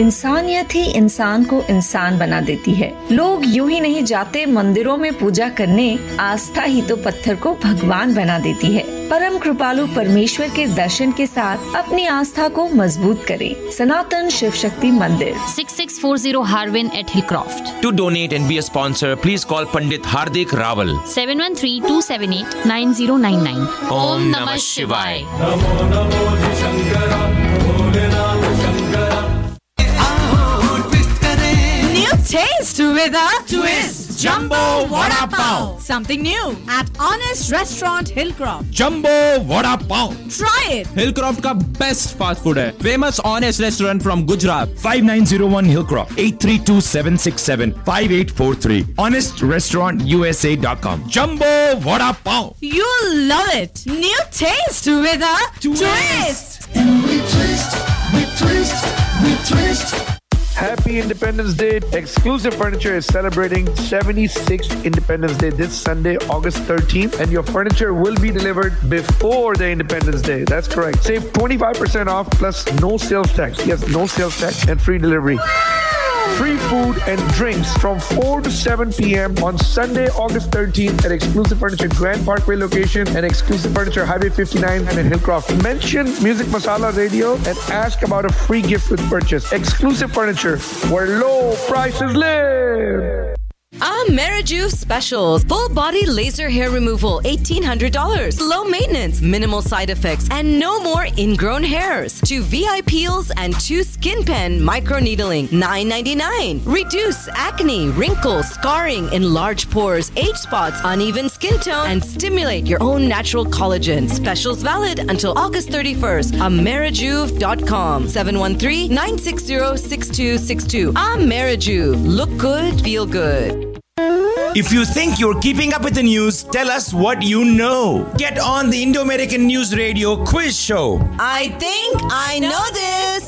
इंसानियत ही इंसान को इंसान बना देती है लोग यूँ ही नहीं जाते मंदिरों में पूजा करने आस्था ही तो पत्थर को भगवान बना देती है परम कृपालु परमेश्वर के दर्शन के साथ अपनी आस्था को मज़बूत करें सनातन Shiv Shakti Mandir 6640 Harwin at Hillcroft. To donate and be a sponsor, please call Pandit Hardik Rawal. 713-278-9099. Om Namah Shivaya. New taste with a twist. Jumbo Vada Pav. Something new at Honest Restaurant Hillcroft. Jumbo vada pav Try it. Hillcroft का best fast food है famous honest restaurant from Gujarat 5901 Hillcroft 832-767 5843 honestrestaurantusa.com jumbo vada pav You'll love it. New taste with a twist. Happy Independence Day. Exclusive Furniture is celebrating 76th Independence Day this Sunday, August 13th, and your furniture will be delivered before the Independence Day. That's correct. Save 25% off plus no sales tax. Yes, no sales tax and free delivery. Free food and drinks from 4 to 7 p.m. on Sunday, August 13th at Exclusive Furniture Grand Parkway location and Exclusive Furniture Highway 59 and in Hillcroft. Mention Music Masala Radio and ask about a free gift with purchase. Exclusive Furniture, where low prices live. Ah, Our Merijuve specials. Full body laser hair removal, $1,800. Low maintenance, minimal side effects, and no more ingrown hairs. Two VI peels and two skin pen micro needling, $9.99. Reduce acne, wrinkles, scarring, enlarge pores, age spots, uneven skin tone, and stimulate your own natural collagen. Specials valid until August 31st. Amerijuve.com 713-960-6262. Amerijuve. Look good, feel good. If you think you're keeping up with the news, tell us what you know. Get on the Indo American News Radio quiz show. I think I know this.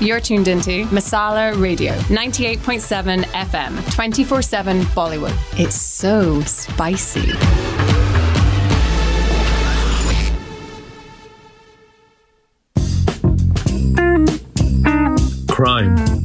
You're tuned into Masala Radio, 98.7 FM, 24 7 Bollywood. It's so spicy. crime,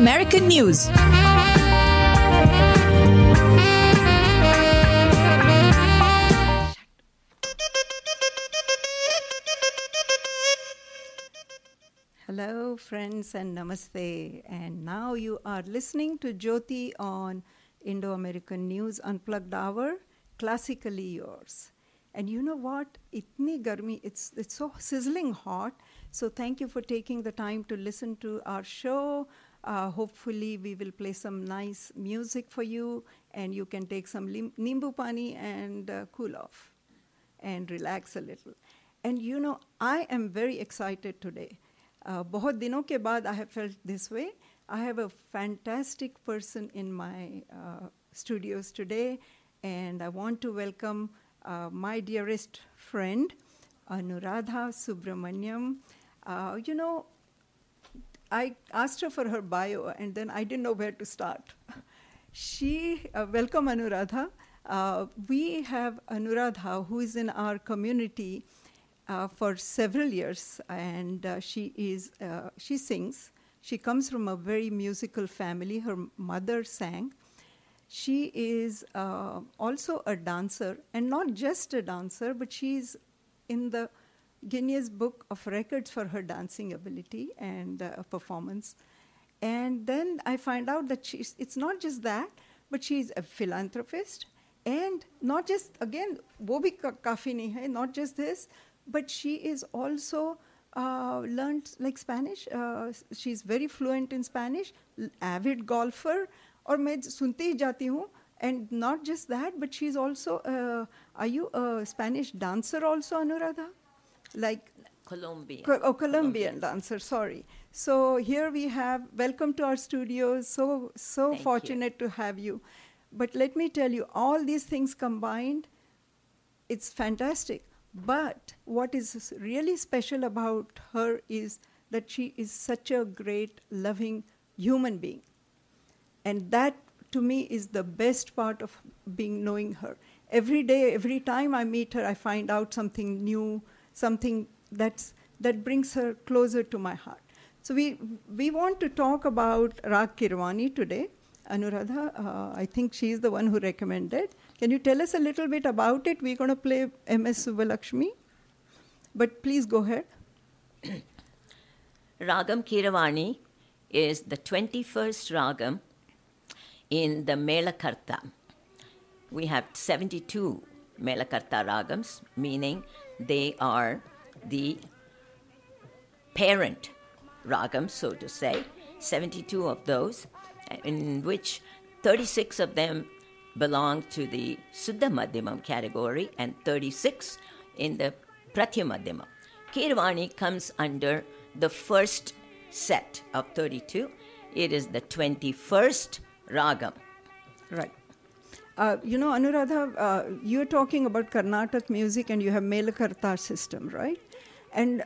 News. Hello, friends, and namaste. And now you are listening to Jyoti on Indo American News Unplugged Hour, classically yours. And you know what? Itni garmi, it's, it's so sizzling hot. So thank you for taking the time to listen to our show. Uh, hopefully, we will play some nice music for you, and you can take some lim- nimbu pani and uh, cool off and relax a little. And you know, I am very excited today. Uh, बहुत दिनों के बाद I have felt this way. I have a fantastic person in my uh, studios today, and I want to welcome uh, my dearest friend, Anuradha Subramaniam. Uh, you know, I asked her for her bio, and then I didn't know where to start. She, uh, welcome Anuradha. Uh, we have Anuradha, who is in our community uh, for several years, and uh, she is uh, she sings. She comes from a very musical family. Her mother sang. She is uh, also a dancer, and not just a dancer, but she's in the Guinness Book of Records for her dancing ability and uh, performance. And then I find out that she's, it's not just that, but she's a philanthropist. And not just, again, wo bhi not just this, but she is also uh, learned like Spanish. Uh, she's very fluent in Spanish, avid golfer. Or मैं सुनते ही जाती हूँ and not just that, but she's also, uh, are you a Spanish dancer also, Anuradha? Like Colombian. Co- oh, Colombian dancer, sorry. So here we have, welcome to our studios. So, so Thank you. fortunate to have you. But let me tell you, all these things combined, it's fantastic. But what is really special about her is that she is such a great, loving human being. And that to me is the best part of being knowing her. Every day, every time I meet her, I find out something new, something that's, that brings her closer to my heart. So we, we want to talk about Rag Kirwani today. Anuradha, uh, I think she's the one who recommended. Can you tell us a little bit about it? We're going to play MS Subbulakshmi, but please go ahead. Ragam Kiravani is the 21st Ragam in the Melakarta. We have 72 Melakarta Ragams, meaning they are the parent ragam, so to say, 72 of those, in which 36 of them belong to the Suddha Madhyamam category and 36 in the Prati Madhyamam. Kirvani comes under the first set of 32. It is the 21st Ragam. Right. Uh, you know, Anuradha, uh, you're talking about Carnatic music and you have Melakartar system, right? And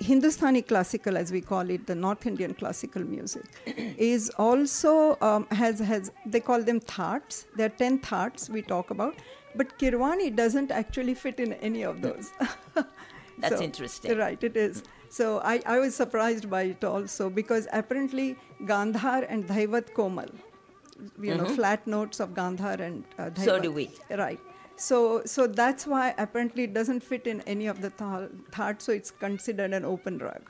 Hindustani classical, as we call it, the North Indian classical music, is also um, has has they call them thaats. There are ten thaats we talk about, but Kirwani doesn't actually fit in any of those. That's interesting. Right, it is. So I, I was surprised by it also because apparently Gandhar and Dhaivat Komal, you know, Mhm. flat notes of Gandhar and uh, Dhaivat. So do we. Right. So, so that's why apparently it doesn't fit in any of the thal- thaats, so it's considered an open rag.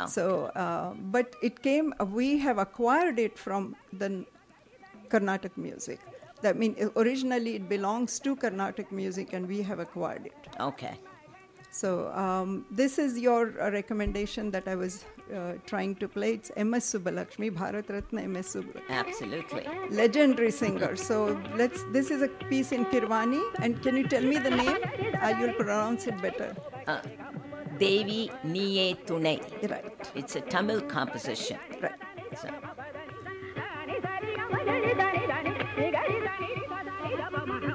Oh. So, uh, but it came, uh, we have acquired it from the Carnatic music. That mean uh, originally it belongs to Carnatic music and we have acquired it. Okay. So um, this is your uh, recommendation that I was uh, trying to play. It's M.S. Subbulakshmi, Bharat Ratna M.S. Subbulakshmi. Absolutely. Legendary singer. So let's. This is a piece in Kirwani, and can you tell me the name? I will pronounce it better. Uh, Devi Niye Tunai. Right. It's a Tamil composition. Right. So, So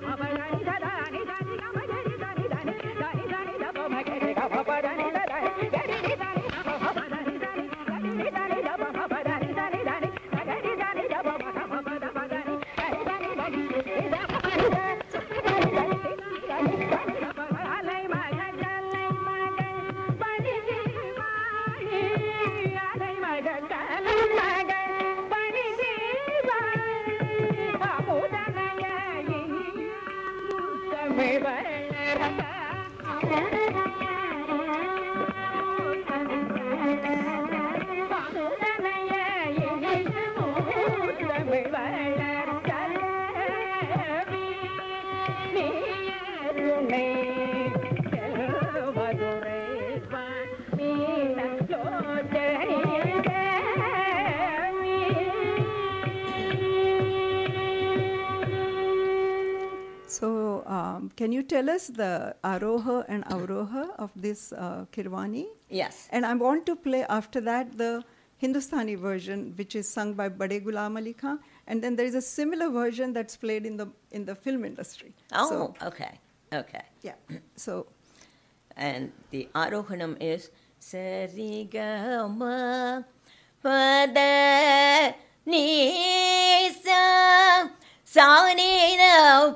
can you tell us the aroha and avroha of this uh, Kirwani? Yes. And I want to play after that the Hindustani version, which is sung by Bade Ghulam Ali Khan, and then there is a similar version that's played in the in the film industry. oh, So, okay. Okay. yeah. So And the Arohanam is Sarigama Pada Nisa Sanina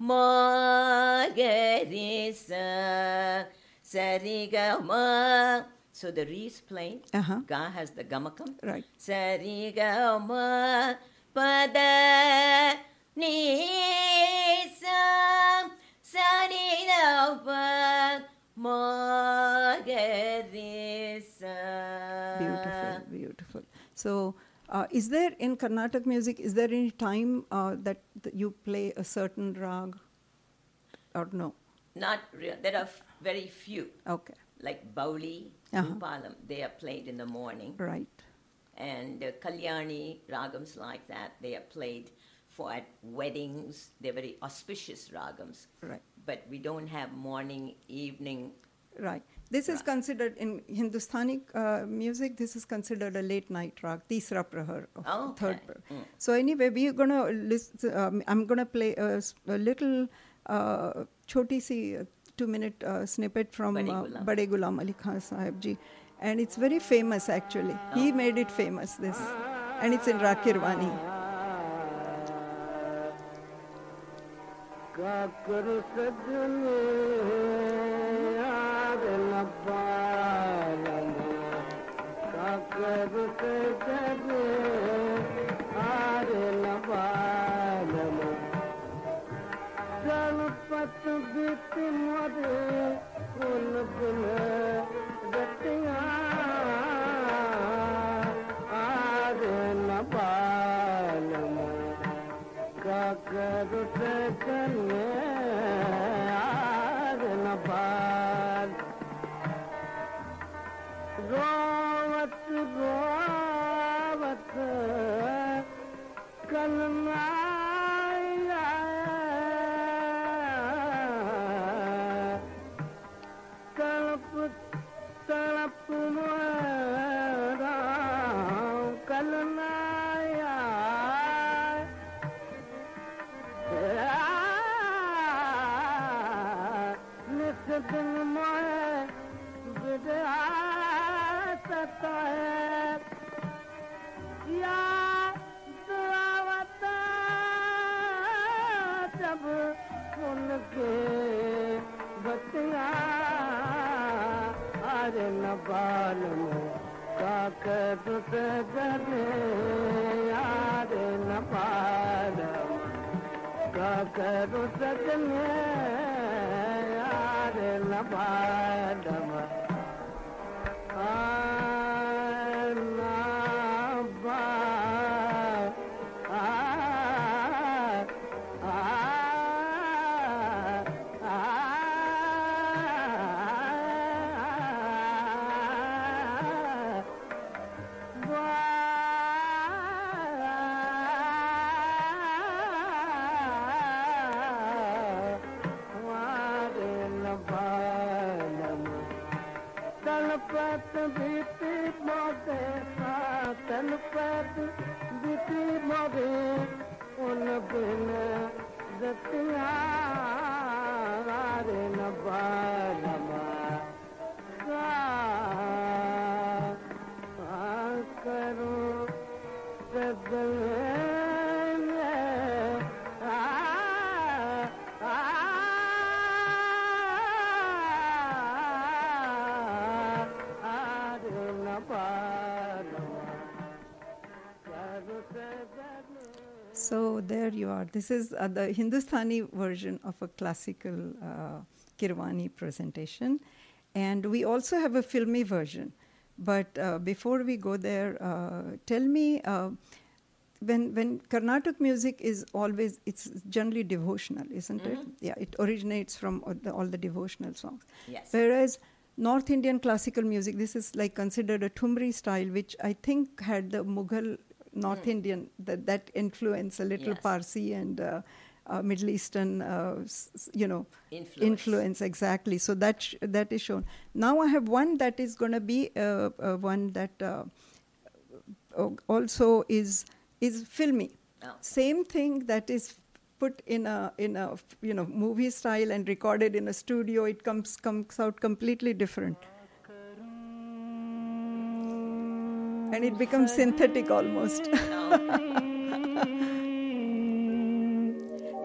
Magarisa Sarigama So the re is plain. Uh-huh. Ga has the gamakam. Right. Sarigama Pada Nisa Sanina beautiful, beautiful. So, uh, is there in Carnatic music? Is there any time uh, that, that you play a certain rag, or no? Not real. There are f- very few. Okay. Like Bauli, Uh-huh. Bhoopalam, they are played in the morning. Right. And uh, Kalyani, ragams like that, they are played for at weddings. They're very auspicious ragams. Right. But we don't have morning, evening. Right. This is considered in Hindustani uh, music. This is considered a late night rag, tisra prahar, uh, oh, okay. third. Prahar. Mm. So anyway, we're gonna. Um, I'm gonna play a, a little uh, choti si uh, two-minute uh, snippet from uh, Bade Ghulam Ali Khan Sahib Ji, and it's very famous actually. Oh. He made it famous this, and it's in Rakirwani. पाल ककर से न This is uh, the Hindustani version of a classical uh, Kirwani presentation. And we also have a filmy version. But uh, before we go there, uh, tell me uh, when, when Carnatic music is always, it's generally devotional, isn't it? Mhm. Yeah, it originates from all the, all the devotional songs. Yes. Whereas North Indian classical music, this is like considered a Thumri style, which I think had the Mughal North Indian, that, that influence, a little Yes. Parsi and uh, uh, Middle Eastern, uh, s- you know, Influence. influence, exactly. So that, sh- that is shown. Now I have one that is going to be uh, uh, one that uh, also is, is filmy. Oh. Same thing that is put in a in a you know movie style and recorded in a studio it comes comes out completely different and it becomes synthetic almost.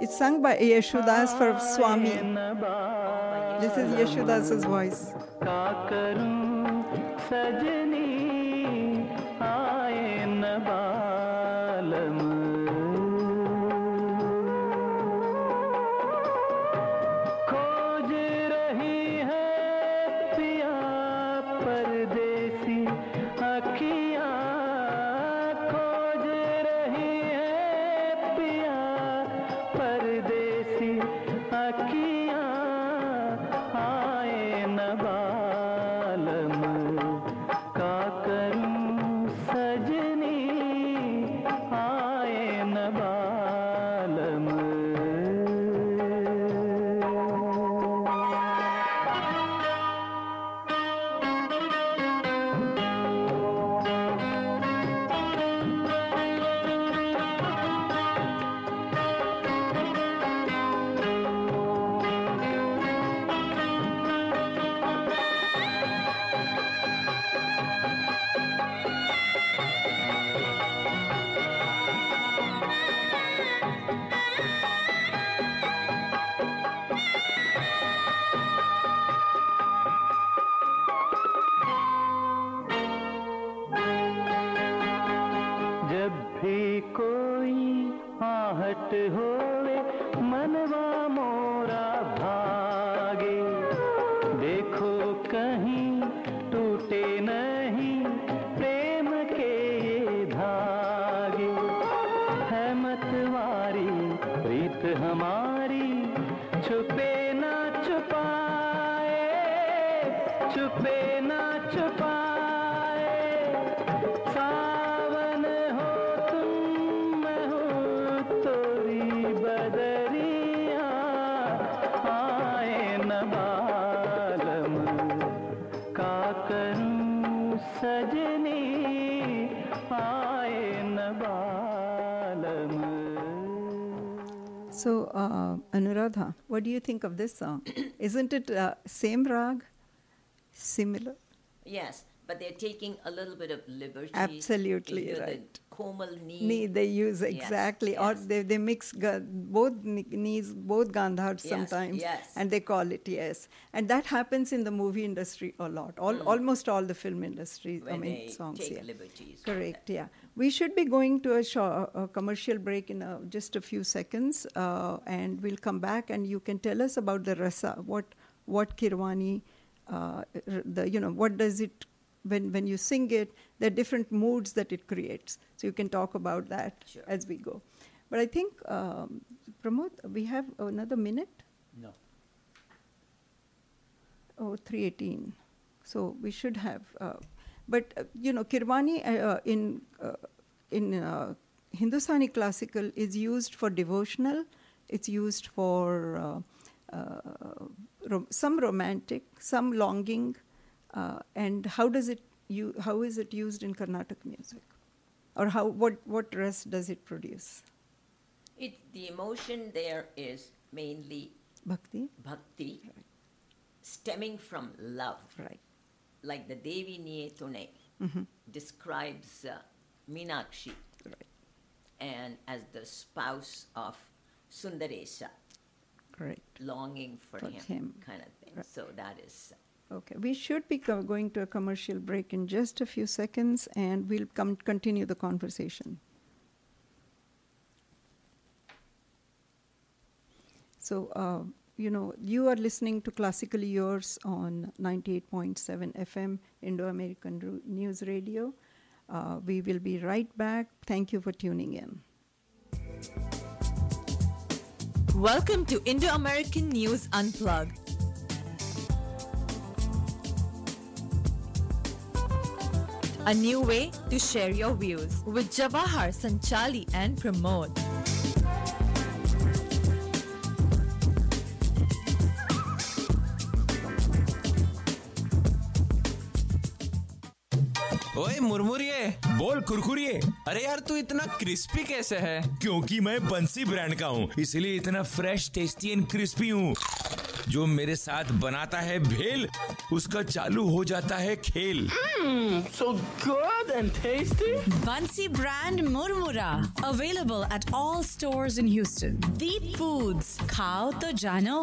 it's sung by Yesudas for Swami. This is Yesudas' voice. So, uh, Anuradha, what do you think of this song? Isn't it uh, same rag, similar? Yes but they're taking a little bit of liberty. Absolutely right. The komal ni. Ni they use Yes, exactly, or they, they mix both knees, both gandhars Yes, sometimes, yes. and they call it yes. And that happens in the movie industry a lot. All, Almost all the film industry, I mean, they songs. take yeah. liberties Correct. Yeah, we should be going to a, show, a commercial break in a, just a few seconds, uh, and we'll come back, and you can tell us about the rasa. What what Kirwani, uh, the you know what does it when when you sing it? There are different moods that it creates. So you can talk about that as we go. But I think um, Pramod, we have another minute. No. Oh, 318. So we should have. Uh, but, uh, you know, Kirwani uh, in, uh, in uh, Hindustani classical is used for devotional, it's used for uh, uh, rom- some romantic, some longing. Uh, and how does it you how is it used in Carnatic music? Or how what, what rest does it produce? It, the emotion there is mainly Bhakti? bhakti, stemming from love. Right. Like the Devi Niye Tune Mhm. describes uh, Meenakshi and as the spouse of Sundaresha, Correct. longing for, For him, him. kind of thing. So that is. Okay, we should be co- going to a commercial break in just a few seconds and we'll come continue the conversation. So, uh, you know, you are listening to Classically Yours on 98.7 FM Indo American Ru- News Radio. Uh, we will be right back. Thank you for tuning in. Welcome to Indo American News Unplugged. A new way to share your views with Jawahar, Sanchali, and Pramod. ओए मुरमुरिए। बोल कुरकुरिए। अरे यार तू इतना crispy कैसे है? क्योंकि मैं बंसी ब्रांड का हूँ इसलिए इतना फ्रेश टेस्टी एंड क्रिस्पी हूँ। जो मेरे साथ बनाता है भेल उसका चालू हो जाता है खेल। So good and tasty Bansi brand murmura available at all stores in Houston Deep foods खाओ तो जानो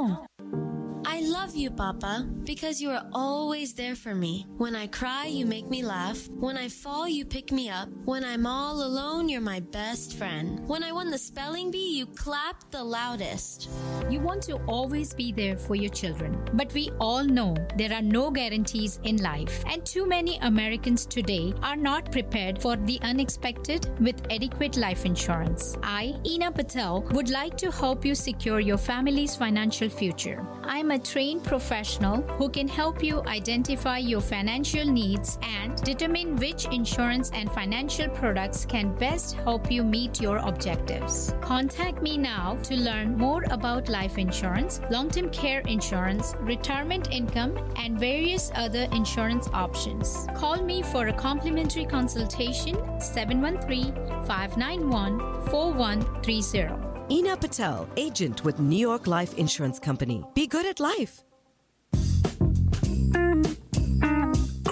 I love you, Papa, because you are always there for me. When I cry, you make me laugh. When I fall, you pick me up. When I'm all alone, you're my best friend. When I won the spelling bee, you clapped the loudest. You want to always be there for your children. But we all know there are no guarantees in life, and too many Americans today are not prepared for the unexpected with adequate life insurance. I, Ina Patel, would like to help you secure your family's financial future. I'm a trained professional who can help you identify your financial needs and determine which insurance and financial products can best help you meet your objectives. Contact me now to learn more about life insurance, long term care insurance, retirement income, and various other insurance options. Call me for a complimentary consultation 713 591 4130. Ina Patel, agent with New York Life Insurance Company. Be good at life.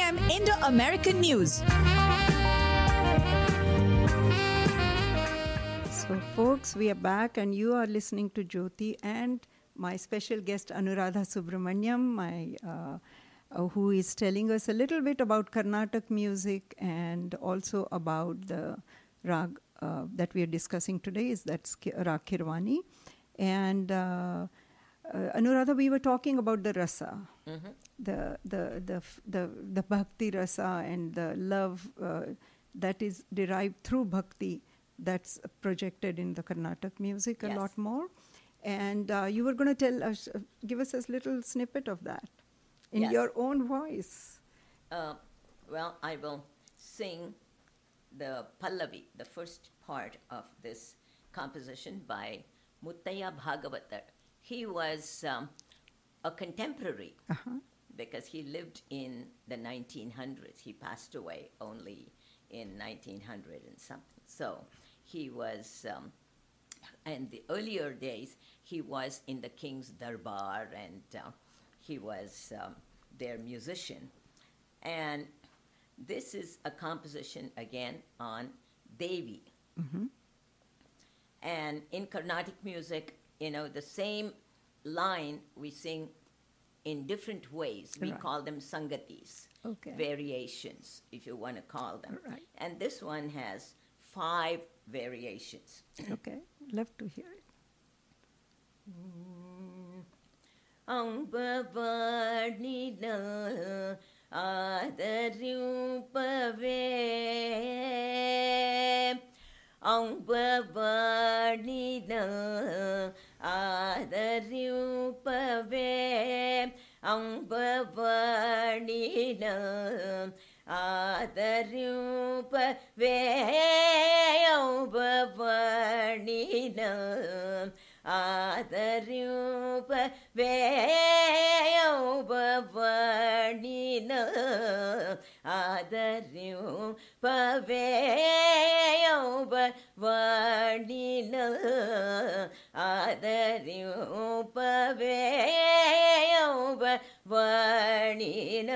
Indo American News. So, folks, we are back, and you are listening to Jyoti and my special guest Anuradha Subramaniam, my uh, uh, who is telling us a little bit about Carnatic music and also about the rag uh, that we are discussing today. Is that's Ki- Rag Kirwani, and uh, uh, Anuradha, we were talking about the rasa, Mhm. the, the the the the bhakti rasa and the love uh, that is derived through bhakti that's projected in the Carnatic music a Yes. lot more. And uh, you were going to tell us, uh, give us a little snippet of that in Yes. your own voice. Uh, well, I will sing the Pallavi, the first part of this composition by Muthiah Bhagavatar. He was um, a contemporary because he lived in the 1900s. He passed away only in 1900 and something. So he was, um, in the earlier days, he was in the king's darbar and uh, he was um, their musician. And this is a composition again on Devi. And in Carnatic music, you know, the same line we sing in different ways. We Right. call them sangatis, Okay. variations, if you want to call them. Right. And this one has five variations. Okay, love to hear it. Mm, ஆதரிப்பவே அம்பவணின ஆதரிப்பவே அம்பவணின ஆதரிப்பவே அம்பவணின അമ്പവാണിന ആദരൂപ വേയൗപവാണിന ആദരൂപ വേയൗപവാണിന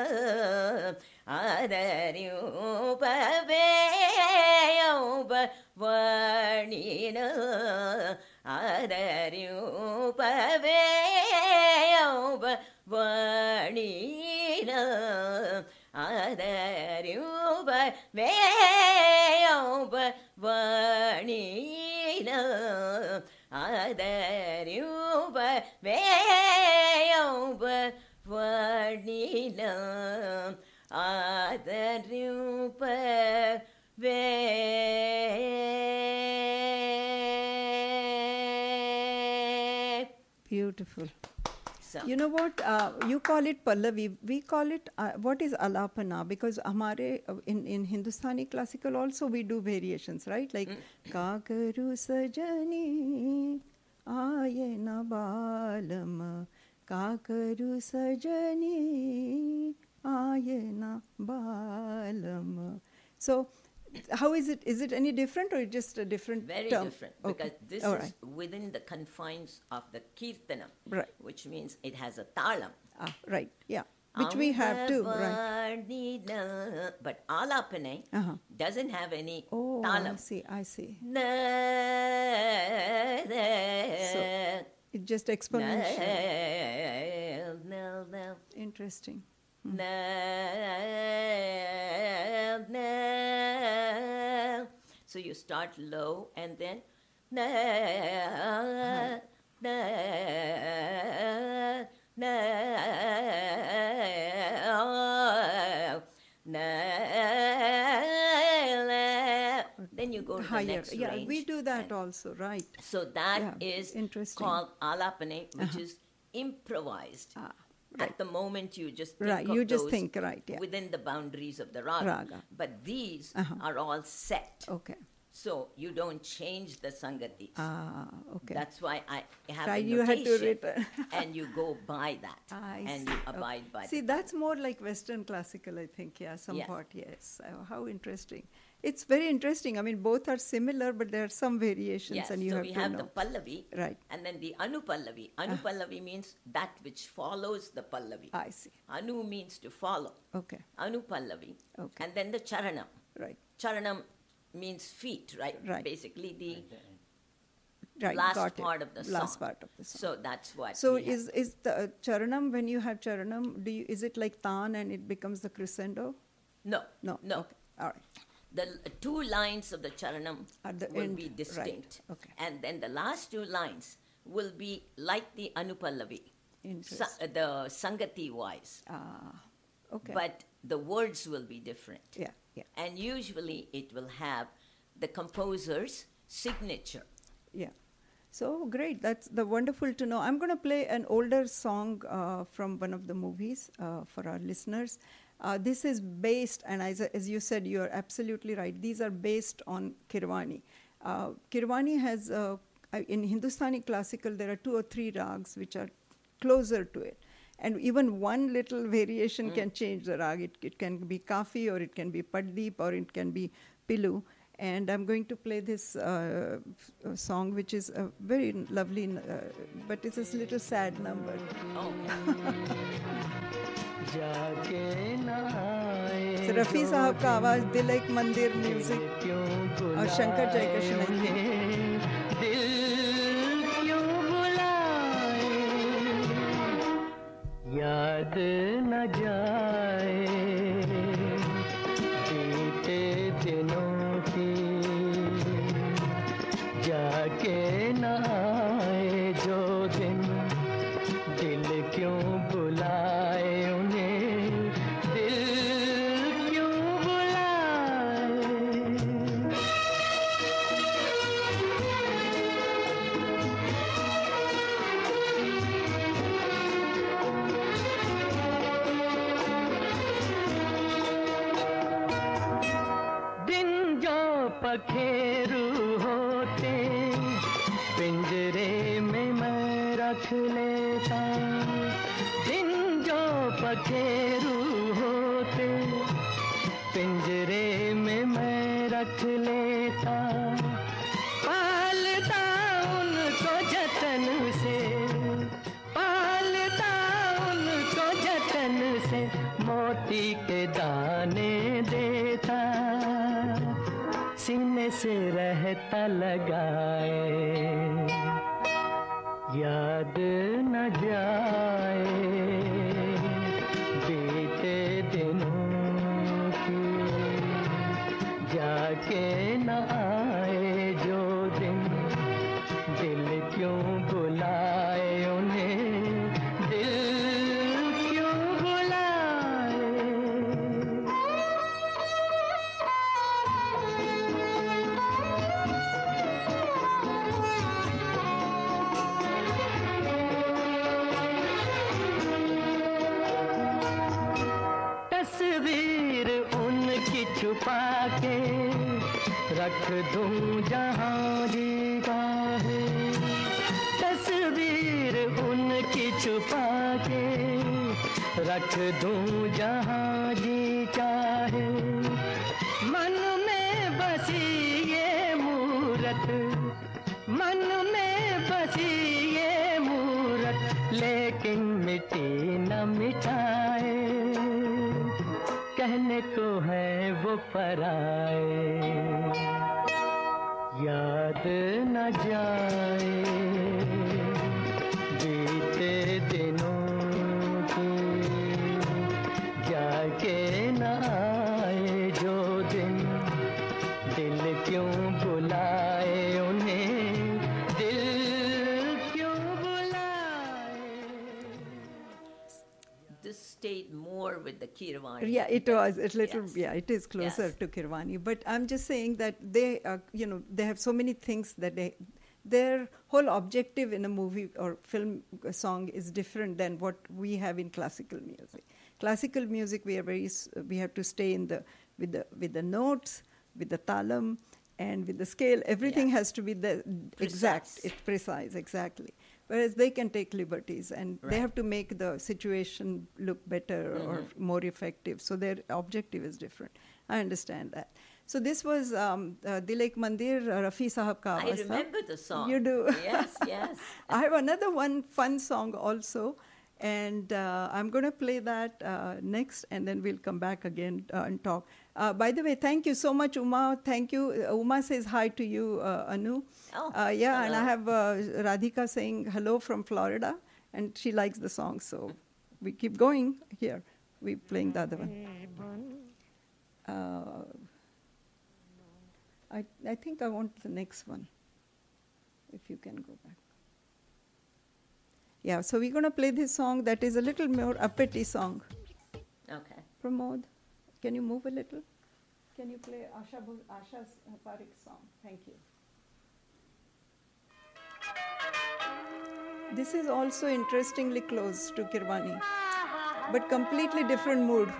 ആദരൂപ വേയൗപവാണിന ആദരൂപ വേയൗപവാണിന ആദരൂപവേയൗപവാണീന ആദരൂപവേയൗപവാണീന ആദരൂപവേയൗപവാണീന ആദരൂപവേ You know what? Uh, you call it Pallavi. We call it, uh, what is Alapana? Because hamare, uh, in, in Hindustani classical also we do variations, right? Like, Kakaru sajani ayana balam. Kakaru sajani ayana balam. So, how is it? Is it any different or just a different Very term? different Okay. because this All is right. within the confines of the kirtanam, Right. which means it has a talam. Ah, right. Yeah. Which we have too. Right. But alapane Uh-huh. doesn't have any Oh, I see. I see. So, It's just exponential. Interesting. No, no. So you start low and then no, no, no, no. Then you go to the Higher. next Yeah, range. we do that also. Right. So that is Yeah, interesting. called alapane, which Uh-huh. is improvised. At the moment, you just think Right, you just think, right, yeah. within the boundaries of the raga. Raga. But these Uh-huh. are all set. Okay. So you don't change the sangatis. Ah, okay. That's why I have Right, a you had to return. and you go by that, I and see. you Okay. abide by. That. See, that. that's more like Western classical, I think. Yeah, somewhat. Yes. Yes. Oh, how interesting. It's very interesting. I mean, both are similar, but there are some variations, Yes, and you so have we to have know. the pallavi, Right. and then the anupallavi. Anupallavi means that which follows the pallavi. I see. Anu means to follow. Okay. Anupallavi. Okay. And then the charanam. Right. Charanam means feet, right? Right. Basically the Right. last got it. part of the song. Last part of the song. So that's what. So we have. is is the uh, charanam when you have charanam? Do you is it like tan and it becomes the crescendo? no, No. no. Okay. All right. The two lines of the charanam At the will end, be right. distinct. Okay. And then the last two lines will be like the anupallavi. Sa- the sangati wise. Ah. Okay. But the words will be different. Yeah. Yeah. And usually it will have the composer's signature. Yeah. So great. That's the wonderful to know. I'm going to play an older song uh, from one of the movies uh, for our listeners. Uh, this is based, and as, as you said, you are absolutely right. These are based on Kirwani. Uh, Kirwani has, uh, in Hindustani classical, there are two or three rags which are closer to it. And even one little variation can change the rag. It, it can be kafi, or it can be patdeep, or it can be pilu And I'm going to play this uh, f- uh, song, which is a very lovely, uh, but it's a little sad number. So Rafi साहब का आवाज़ दिल एक मंदिर music और शंकर जयकिशन थे याद न जाए छुपा के रख दू जहाँ जी चाहे। मन में बसी ये मूरत, मन में बसी ये मूरत, लेकिन मिट्टी न मिठाए। कहने को है वो पराए। याद न जाए। Kirwani. Yeah, it was a little. Yes. Yeah, it is closer Yes. to Kirwani. But I'm just saying that they, uh, you know, they have so many things that they, their whole objective in a movie or film song is different than what we have in classical music. Classical music, we are very, we have to stay in the with the with the notes, with the talam, and with the scale. Everything has to be the exact, it's precise, exactly. Whereas they can take liberties and they have to make the situation look better or Mhm. more effective. So their objective is different. I understand that. So this was um, uh, Dil Ek Mandir, uh, Rafi Sahab ka I remember the song. You do? Yes, yes. I have another one fun song also, and uh, I'm going to play that uh, next, and then we'll come back again uh, and talk. Uh, by the way, thank you so much, Uma. Thank you. Uh, Uma says hi to you, uh, Anu. Oh, uh, yeah, and I have uh, Radhika saying hello from Florida, and she likes the song, so we keep going here. We're playing the other one. Uh, I, I think I want the next one. If you can go back. Yeah, so we're going to play this song that is a little more a uppity song. Okay. Pramod, can you move a little? Can you play Asha Asha's Parekh song? Thank you. This is also interestingly close to Kirwani, but completely different mood.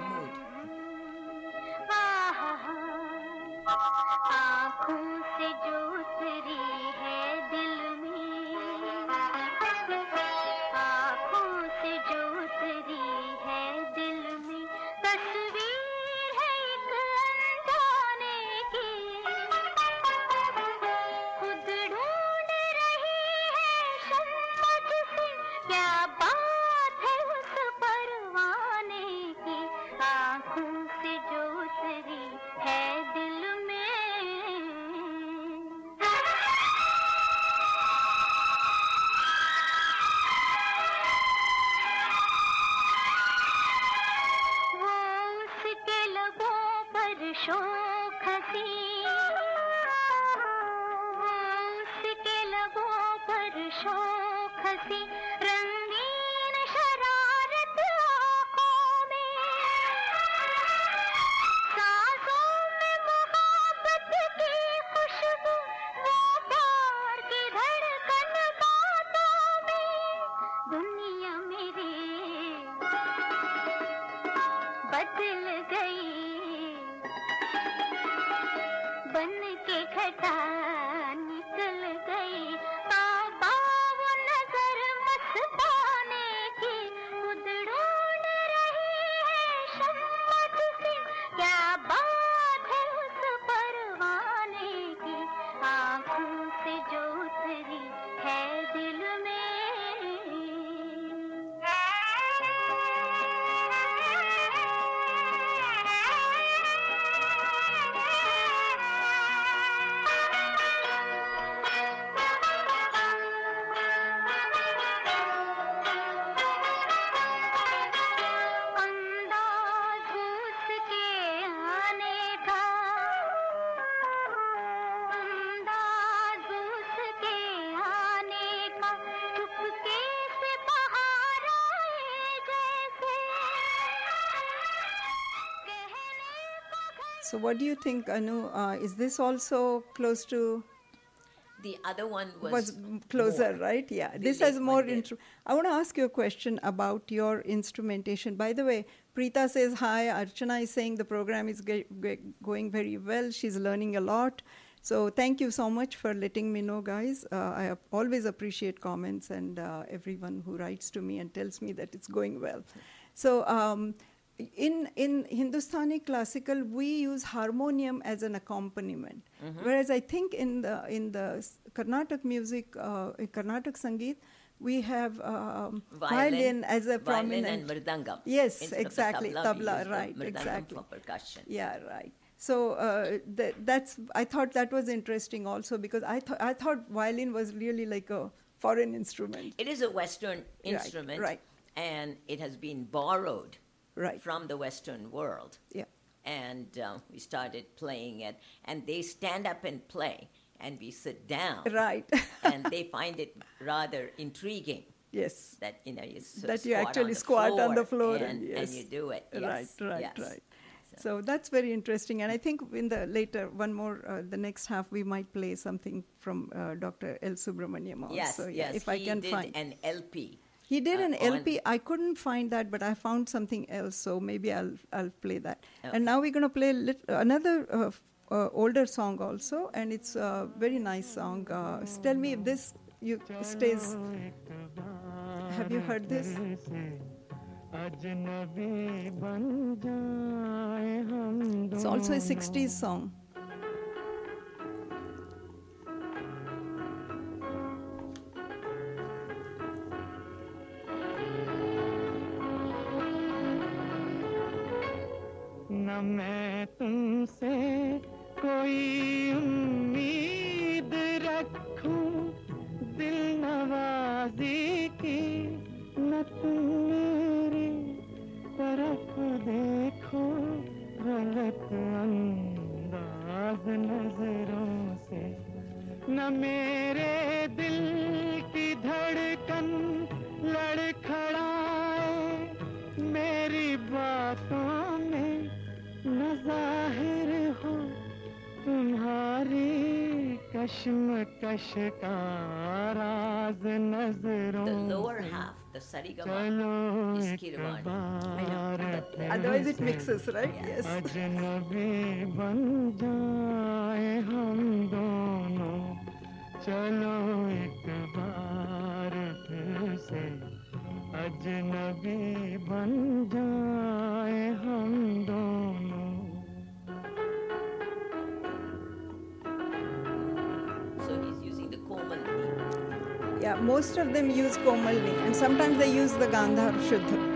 So, what do you think, Anu? Uh, is this also close to? The other one was, was closer, more. right? Yeah. The This has more. I want to ask you a question about your instrumentation. By the way, Preeta says hi. Archana is saying the program is ge- ge- going very well. She's learning a lot. So thank you so much for letting me know, guys. Uh, I always appreciate comments and uh, everyone who writes to me and tells me that it's going well. So um, in in Hindustani classical, we use harmonium as an accompaniment, Mhm. whereas I think in the in the Carnatic music, uh, in Carnatic Sangeet, we have um, violin, as a violin prominent and mridangam. Yes, Instead exactly, tabla, tabla, right, exactly. for percussion. Yeah, right. So uh, th- that's I thought that was interesting also because I thought I thought violin was really like a foreign instrument. It is a Western instrument, Right, instrument, right. and it has been borrowed Right. from the Western world. Yeah. And uh, we started playing it, and they stand up and play, and we sit down. Right. and they find it rather intriguing. Yes. That you know you that you actually on squat on the floor floor and, yes. and you do it. Yes, Right, right, yes. right. So that's very interesting, and I think in the later one more uh, the next half we might play something from uh, Dr. L. Subramaniam also. Yes, yeah, yes. if I can did find. an LP. He did uh, an LP. I couldn't find that, but I found something else. So maybe I'll I'll play that. Okay. And now we're gonna play lit- another uh, uh, older song also, and it's a very nice song. Uh, tell me if this you stays. Have you heard this? It's also a 60s song. मैं तुमसे कोई उम्मीद रखूँ, दिल नवाजी की न तुम मेरी तरफ़ देखो, गलत अंदाज नज़रों से, न मेरे दिल की धड़कन कश्मकश का राज नजरों The lower से half, the sarigama, चलो is एक Kirwani. बार Otherwise it फिर mixes, से right? Yes. अजनबी बन जाए हम दोनों चलो Most of them use Komalni, and sometimes they use the Gandhar Shuddha.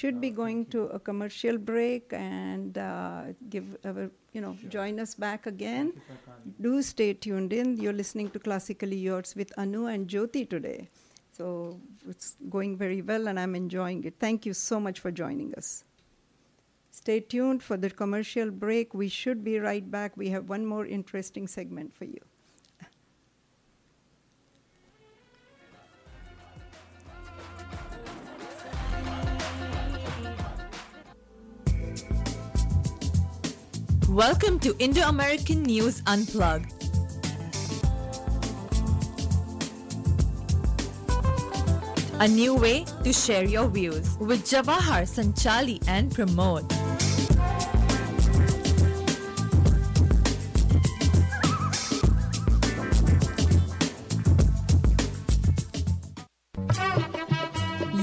Should be going to a commercial break and uh, give our, you know, join us back again. Do stay tuned in. You're listening to Classically Yours with Anu and Jyoti today. So it's going very well and I'm enjoying it. Thank you so much for joining us. Stay tuned for the commercial break. We should be right back. We have one more interesting segment for you. Welcome to Indo American News Unplugged. A new way to share your views with Jawahar, Sanchali, and Pramod.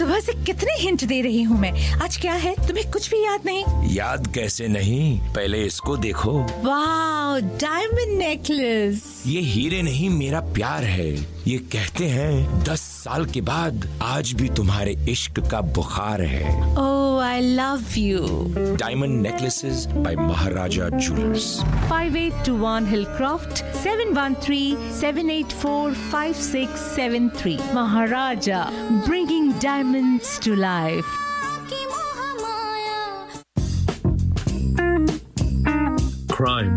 सुबह से कितने hint दे रही हूँ मैं। आज क्या है? तुम्हें कुछ भी याद नहीं? याद कैसे नहीं? पहले इसको देखो। वाह डायमंड नेकलेस ये हीरे नहीं मेरा प्यार है। ये कहते हैं दस साल के बाद आज भी तुम्हारे इश्क का बुखार है। ओ I love you. Diamond necklaces by Maharaja Jewelers. 5821 Hillcroft 713-784-5673. Maharaja, bringing diamonds to life. Crime,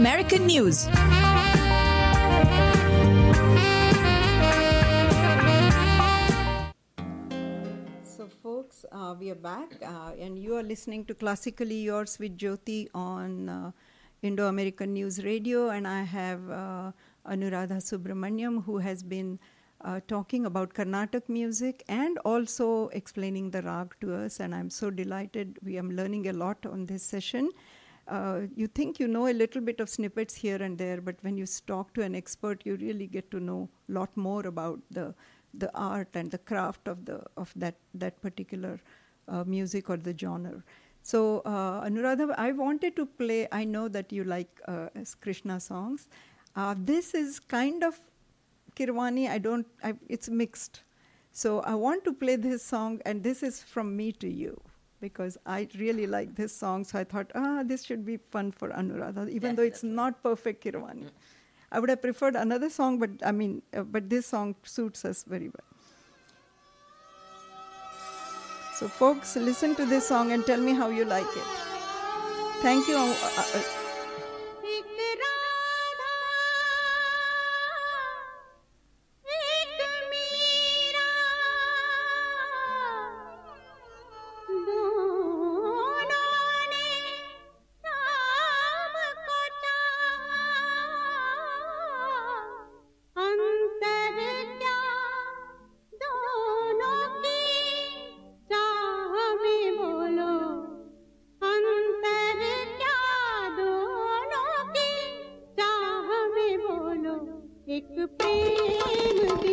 News. So, folks, uh, we are back, uh, and you are listening to Classically Yours with Jyoti on uh, Indo American News Radio, and I have uh, Anuradha Subramaniam, who has been uh, talking about Carnatic music and also explaining the rag to us, and I'm so delighted. We are learning a lot on this session. Uh, you think you know a little bit of snippets here and there, but when you talk to an expert, you really get to know a lot more about the the art and the craft of the of that that particular uh, music or the genre. So uh, Anuradha, I wanted to play. I know that you like uh, Krishna songs. Uh, this is kind of Kirwani. I don't. I, it's mixed. So I want to play this song, and this is from me to you because I really like this song. So I thought, ah, this should be fun for Anuradha, even though it's not perfect Kirwani. I would have preferred another song, but I mean, uh, but this song suits us very well. So, folks, listen to this song and tell me how you like it. Thank you. uh, uh, एक प्रेम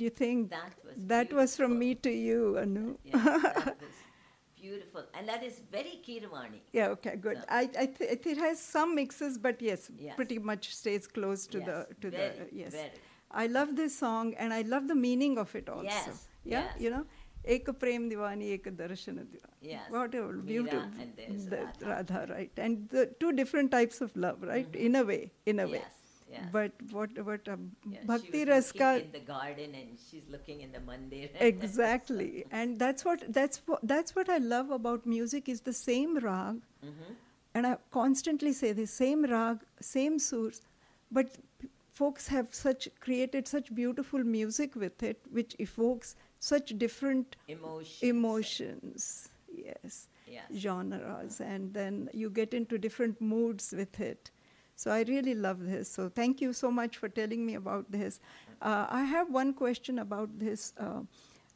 did you think? That was That was from me to you, Anu. Yes, that was beautiful. And that is very Kirwani. Yeah, okay, good. So- I, I th- it has some mixes, but yes, Yes. pretty much stays close to Yes, the to very, the yes. very. I love this song and I love the meaning of it also. Yes, Yeah, yes. you know, ek prem divani, ek darshan divani. Yes. What a Meera beautiful. and there's the Radha. Radha, right? And the two different types of love, right? Mm-hmm. In a way, in a way. Yes, yes. But what what a Yeah, bhakti she was ras ka in the garden and she's looking in the mandir. exactly and that's what that's what that's what i love about music is the same rag Mhm. and i constantly say the same rag same surs but folks have such created such beautiful music with it which evokes such different Emotions. emotions yes, Yes. genres and then you get into different moods with it so i really love this so thank you so much for telling me about this uh, i have one question about this uh,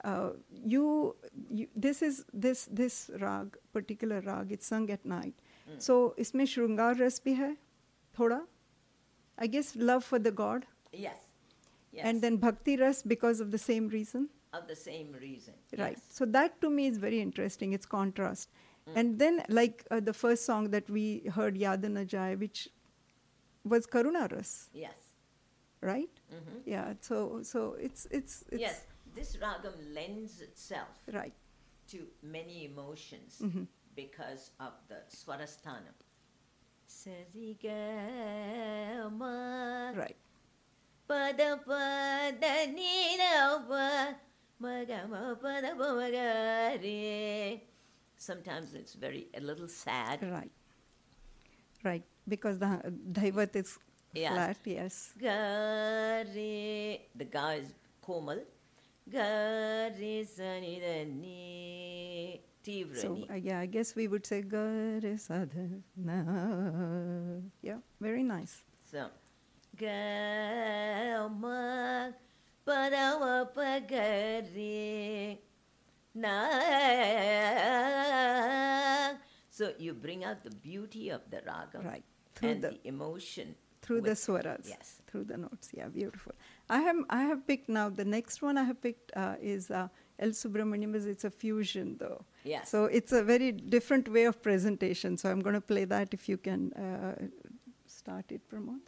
uh, you, you this is this this rag particular rag it's sung at night Mm. so इसमें श्रृंगार रस भी है थोड़ा I guess love for the God Yes. Yes. and then bhakti ras because of the same reason of the same reason. Right. Yes. So that to me is very interesting. It's contrast. Mm. And then, like uh, the first song that we heard, Yad Na Jai, which was Karuna Ras, Yes. right? Mhm. Yeah. So, so it's it's it's yes. This ragam lends itself right. to many emotions Mhm. because of the swarasthanam. Right. Pada pada nina magama pada magare. Sometimes it's very a little sad. Right. Right. Because the Dhaivat is Yes. flat. Yes. Gare. The ga is komal. Gare sani da ni. Tivra So uh, yeah, I guess we would say Gare Sadhana. Yeah. Very nice. So, Gama Padama Pagari Na. So you bring out the beauty of the raga Right. Through and the- the, emotion through the swaras. Yes. through the notes. Yeah beautiful. I have i have picked now the next one i have picked uh, is uh, L. Subramaniam is it's a fusion though. Yes. so it's a very different way of presentation. So i'm going to play that if you can uh, start it pramod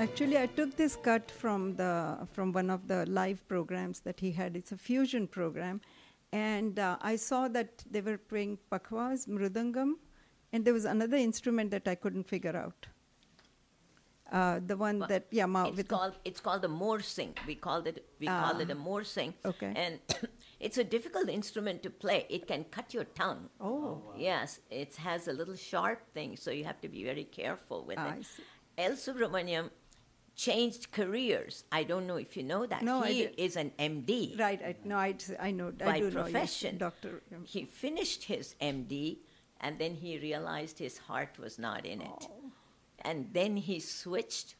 Actually, I took this cut from the from one of the live programs that he had. It's a fusion program, and uh, I saw that they were playing pakwas, mrudangam, and there was another instrument that I couldn't figure out. Uh, the one that yeah, ma, It's with the- it's called the morsing. We called it we call it a Ah. morsing. Okay. And it's a difficult instrument to play. It can cut your tongue. Oh. Yes, it has a little sharp thing, so you have to be very careful with Ah, I it. see. L. Subramaniam changed careers. I don't know if you know that. No, he is an MD. right. I, no, I, I know. I by do know, yes, profession. doctor. um, He finished his MD and then he realized his heart was not in it. Oh. And then he switched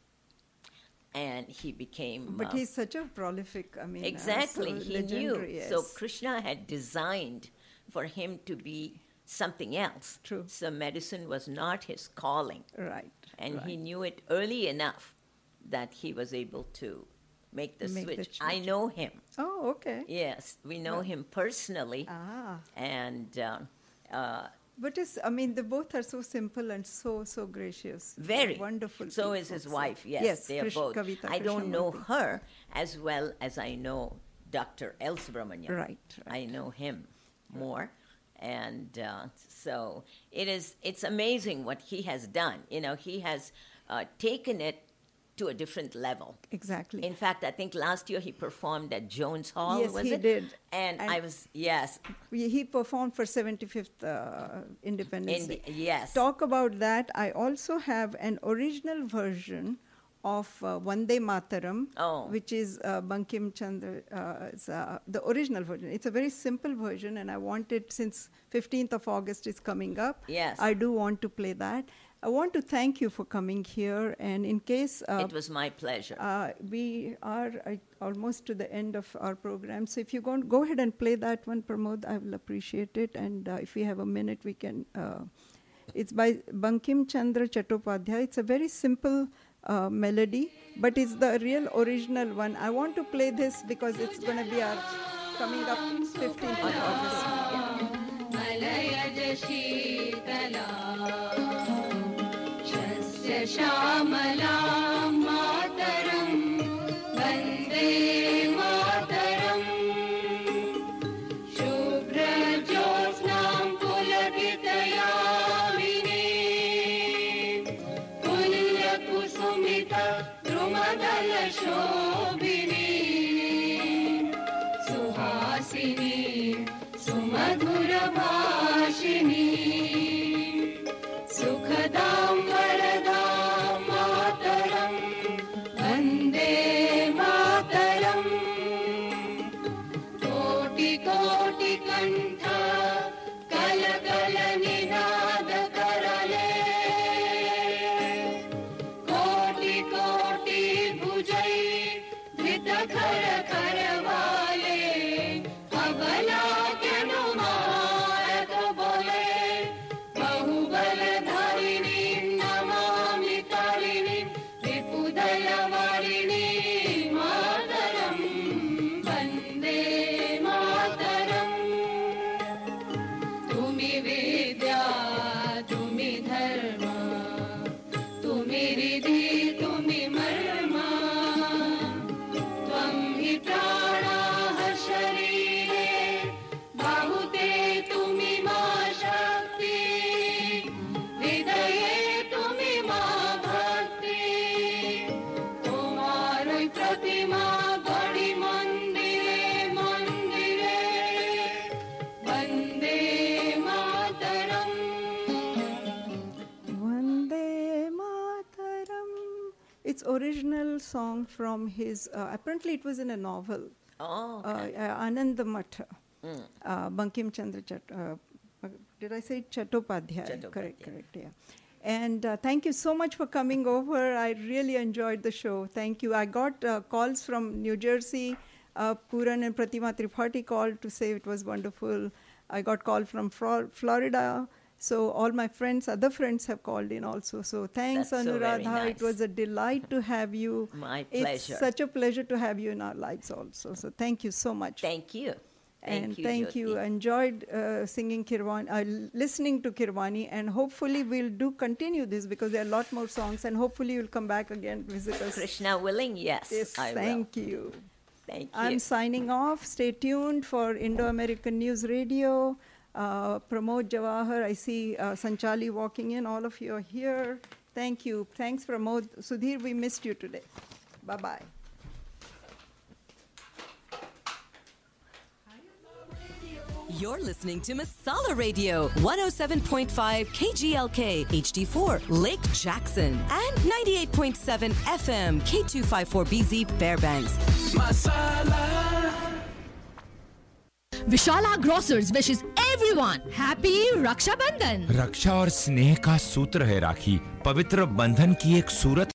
and he became. But uh, he's such a prolific. I mean, uh, exactly, so he knew. legendary, So. Krishna had designed for him to be something else. True. So medicine was not his calling. Right. And he knew it early enough that he was able to make the Make the switch. I know him. Oh, okay. Yes, we know Well- him personally. Ah. And uh, uh, But it's, I mean, they both are so simple and so, so gracious. very wonderful. So is his wife. Yes, yes they are both. Kavita I don't know her as well as I know Dr. L. Subramaniam. Right, I know him more, and uh, so it is. It's amazing what he has done. You know, he has uh, taken it to a different level. Exactly. In fact, I think last year he performed at Jones Hall. Yes, he it? did. And, And- I was yes, He performed for 75th uh, Independence Indi- Day. yes. Talk about that. I also have an original version of uh, Vande Mataram, Oh. which is uh, Bankim Chandra. Uh, uh, the original version. It's a very simple version, and I wanted since 15th of August is coming up. Yes. I do want to play that. I want to thank you for coming here, and in case uh, it was my pleasure. Uh, we are uh, almost to the end of our program, so if you go, go ahead and play that one, Pramod, I will appreciate it. And uh, if we have a minute, we can. Uh, it's by Bankim Chandra Chattopadhyay. It's a very simple uh, melody, but it's the real original one. I want to play this because it's going to be our coming up 15th of August. Yeah. Shyamala song from his. Uh, apparently, it was in a novel. Oh, uh, okay. uh. Mm. Uh, Bankim Chandra Chat. Uh, did I say Chattopadhyay? Correct, Chattopadhyay. correct. Yeah. And uh, thank you so much for coming over. I really enjoyed the show. Thank you. I got uh, calls from New Jersey. Uh, Puran and Pratima Tripathi called to say it was wonderful. I got call from Fro- Florida. So all my friends, other friends have called in also. So thanks, That's so very Anuradha. It was a delight to have you. My pleasure. It's such a pleasure to have you in our lives also. So thank you so much. Thank you. Thank and you, thank Jyoti. you. I enjoyed uh, singing Kirwani, uh, listening to Kirwani, and hopefully we'll do continue this because there are a lot more songs, and hopefully you'll come back again, visit us. Krishna willing, yes. Yes, I will. thank you. Thank you. I'm signing off. Stay tuned for Indo American News Radio. Uh, Pramod Jawahar, I see uh, Sanchali walking in. All of you are here. Thank you. Thanks, Pramod. Sudhir, we missed you today. Bye bye. You're listening to Masala Radio, 107.5 KGLK HD4 Lake Jackson and 98.7 FM K254BZ Fairbanks. Vishala Vishala grocers wishes everyone happy Raksha Bandhan Raksha और स्नेह का सूत्र है राखी पवित्र बंधन की एक सूरत